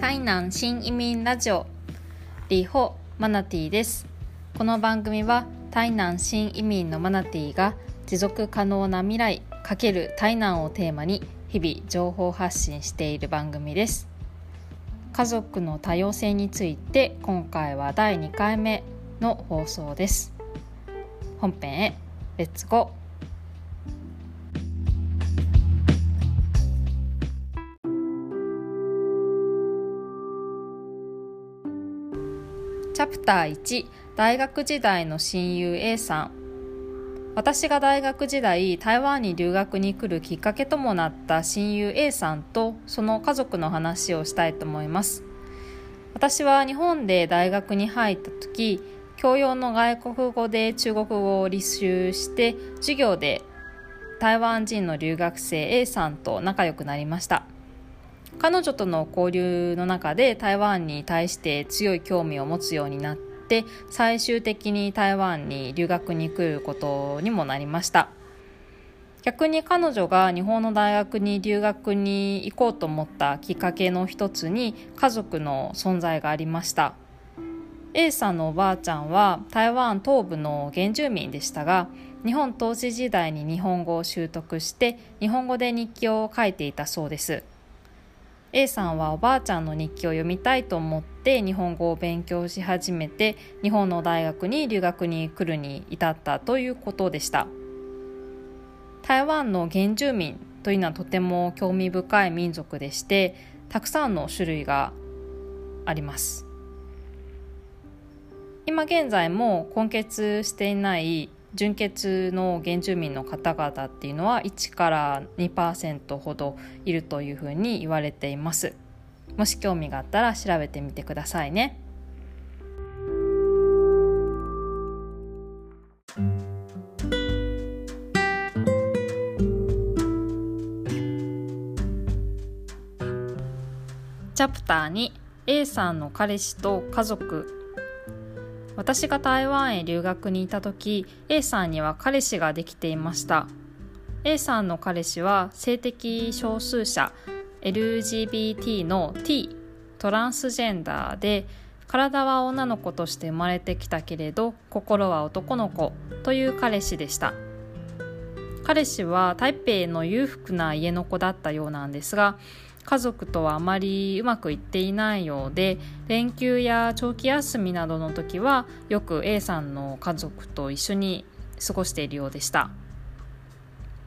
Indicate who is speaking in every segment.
Speaker 1: 台南新移民ラジオリホマナティです。この番組は台南新移民のマナティが持続可能な未来×台南をテーマに日々情報発信している番組です。家族の多様性について今回は第2回目の放送です。本編へレッツゴー。チャプター1大学時代の親友 A さん。私が大学時代台湾に留学に来るきっかけともなった親友 A さんとその家族の話をしたいと思います。私は日本で大学に入った時教養の外国語で中国語を履修して授業で台湾人の留学生 A さんと仲良くなりました。彼女との交流の中で台湾に対して強い興味を持つようになって最終的に台湾に留学に来ることにもなりました。逆に彼女が日本の大学に留学に行こうと思ったきっかけの一つに家族の存在がありました。A さんのおばあちゃんは台湾東部の原住民でしたが日本統治時代に日本語を習得して日本語で日記を書いていたそうです。A さんはおばあちゃんの日記を読みたいと思って日本語を勉強し始めて日本の大学に留学に来るに至ったということでした。台湾の原住民というのはとても興味深い民族でしてたくさんの種類があります。今現在も根血していない純血の原住民の方々っていうのは1から2%ほどいるというふうに言われています。もし興味があったら調べてみてくださいね。チャプター2 A さんの彼氏と家族私が台湾へ留学にいた時 A さんには彼氏ができていました。A さんの彼氏は性的少数者 LGBT の T トランスジェンダーで体は女の子として生まれてきたけれど心は男の子という彼氏でした。彼氏は台北の裕福な家の子だったようなんですが家族とはあまりうまくいっていないようで連休や長期休みなどの時はよく A さんの家族と一緒に過ごしているようでした。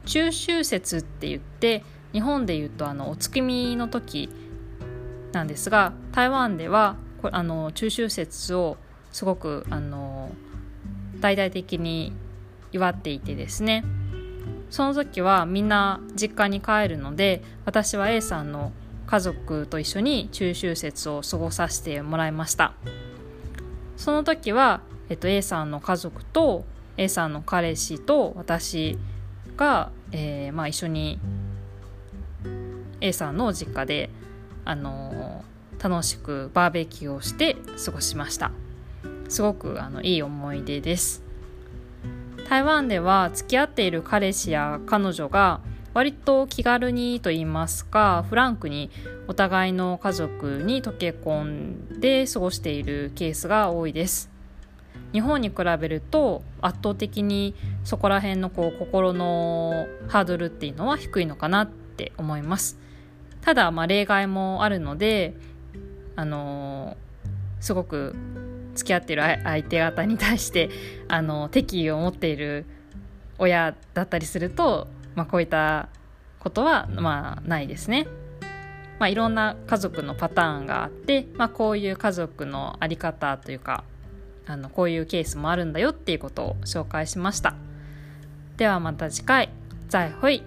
Speaker 1: 中秋節って言って日本で言うとあのお月見の時なんですが台湾ではこあの中秋節をすごくあの大々的に祝っていてですねその時はみんな実家に帰るので私は A さんの家族と一緒に中秋節を過ごさせてもらいました。その時は、えっと、A さんの家族と A さんの彼氏と私が、えーまあ、一緒に A さんの実家で、あのー、楽しくバーベキューをして過ごしました。すごくあのいい思い出です。台湾では付き合っている彼氏や彼女が割と気軽にと言いますかフランクにお互いの家族に溶け込んで過ごしているケースが多いです。日本に比べると圧倒的にそこら辺のこう心のハードルっていうのは低いのかなって思います。ただまあ例外もあるのであのー、すごく付き合ってる相手方に対してあの敵意を持っている親だったりすると、まあ、こういったことは、まあ、ないですね。まあ、いろんな家族のパターンがあって、まあ、こういう家族の在り方というかあのこういうケースもあるんだよっていうことを紹介しました。ではまた次回。再会。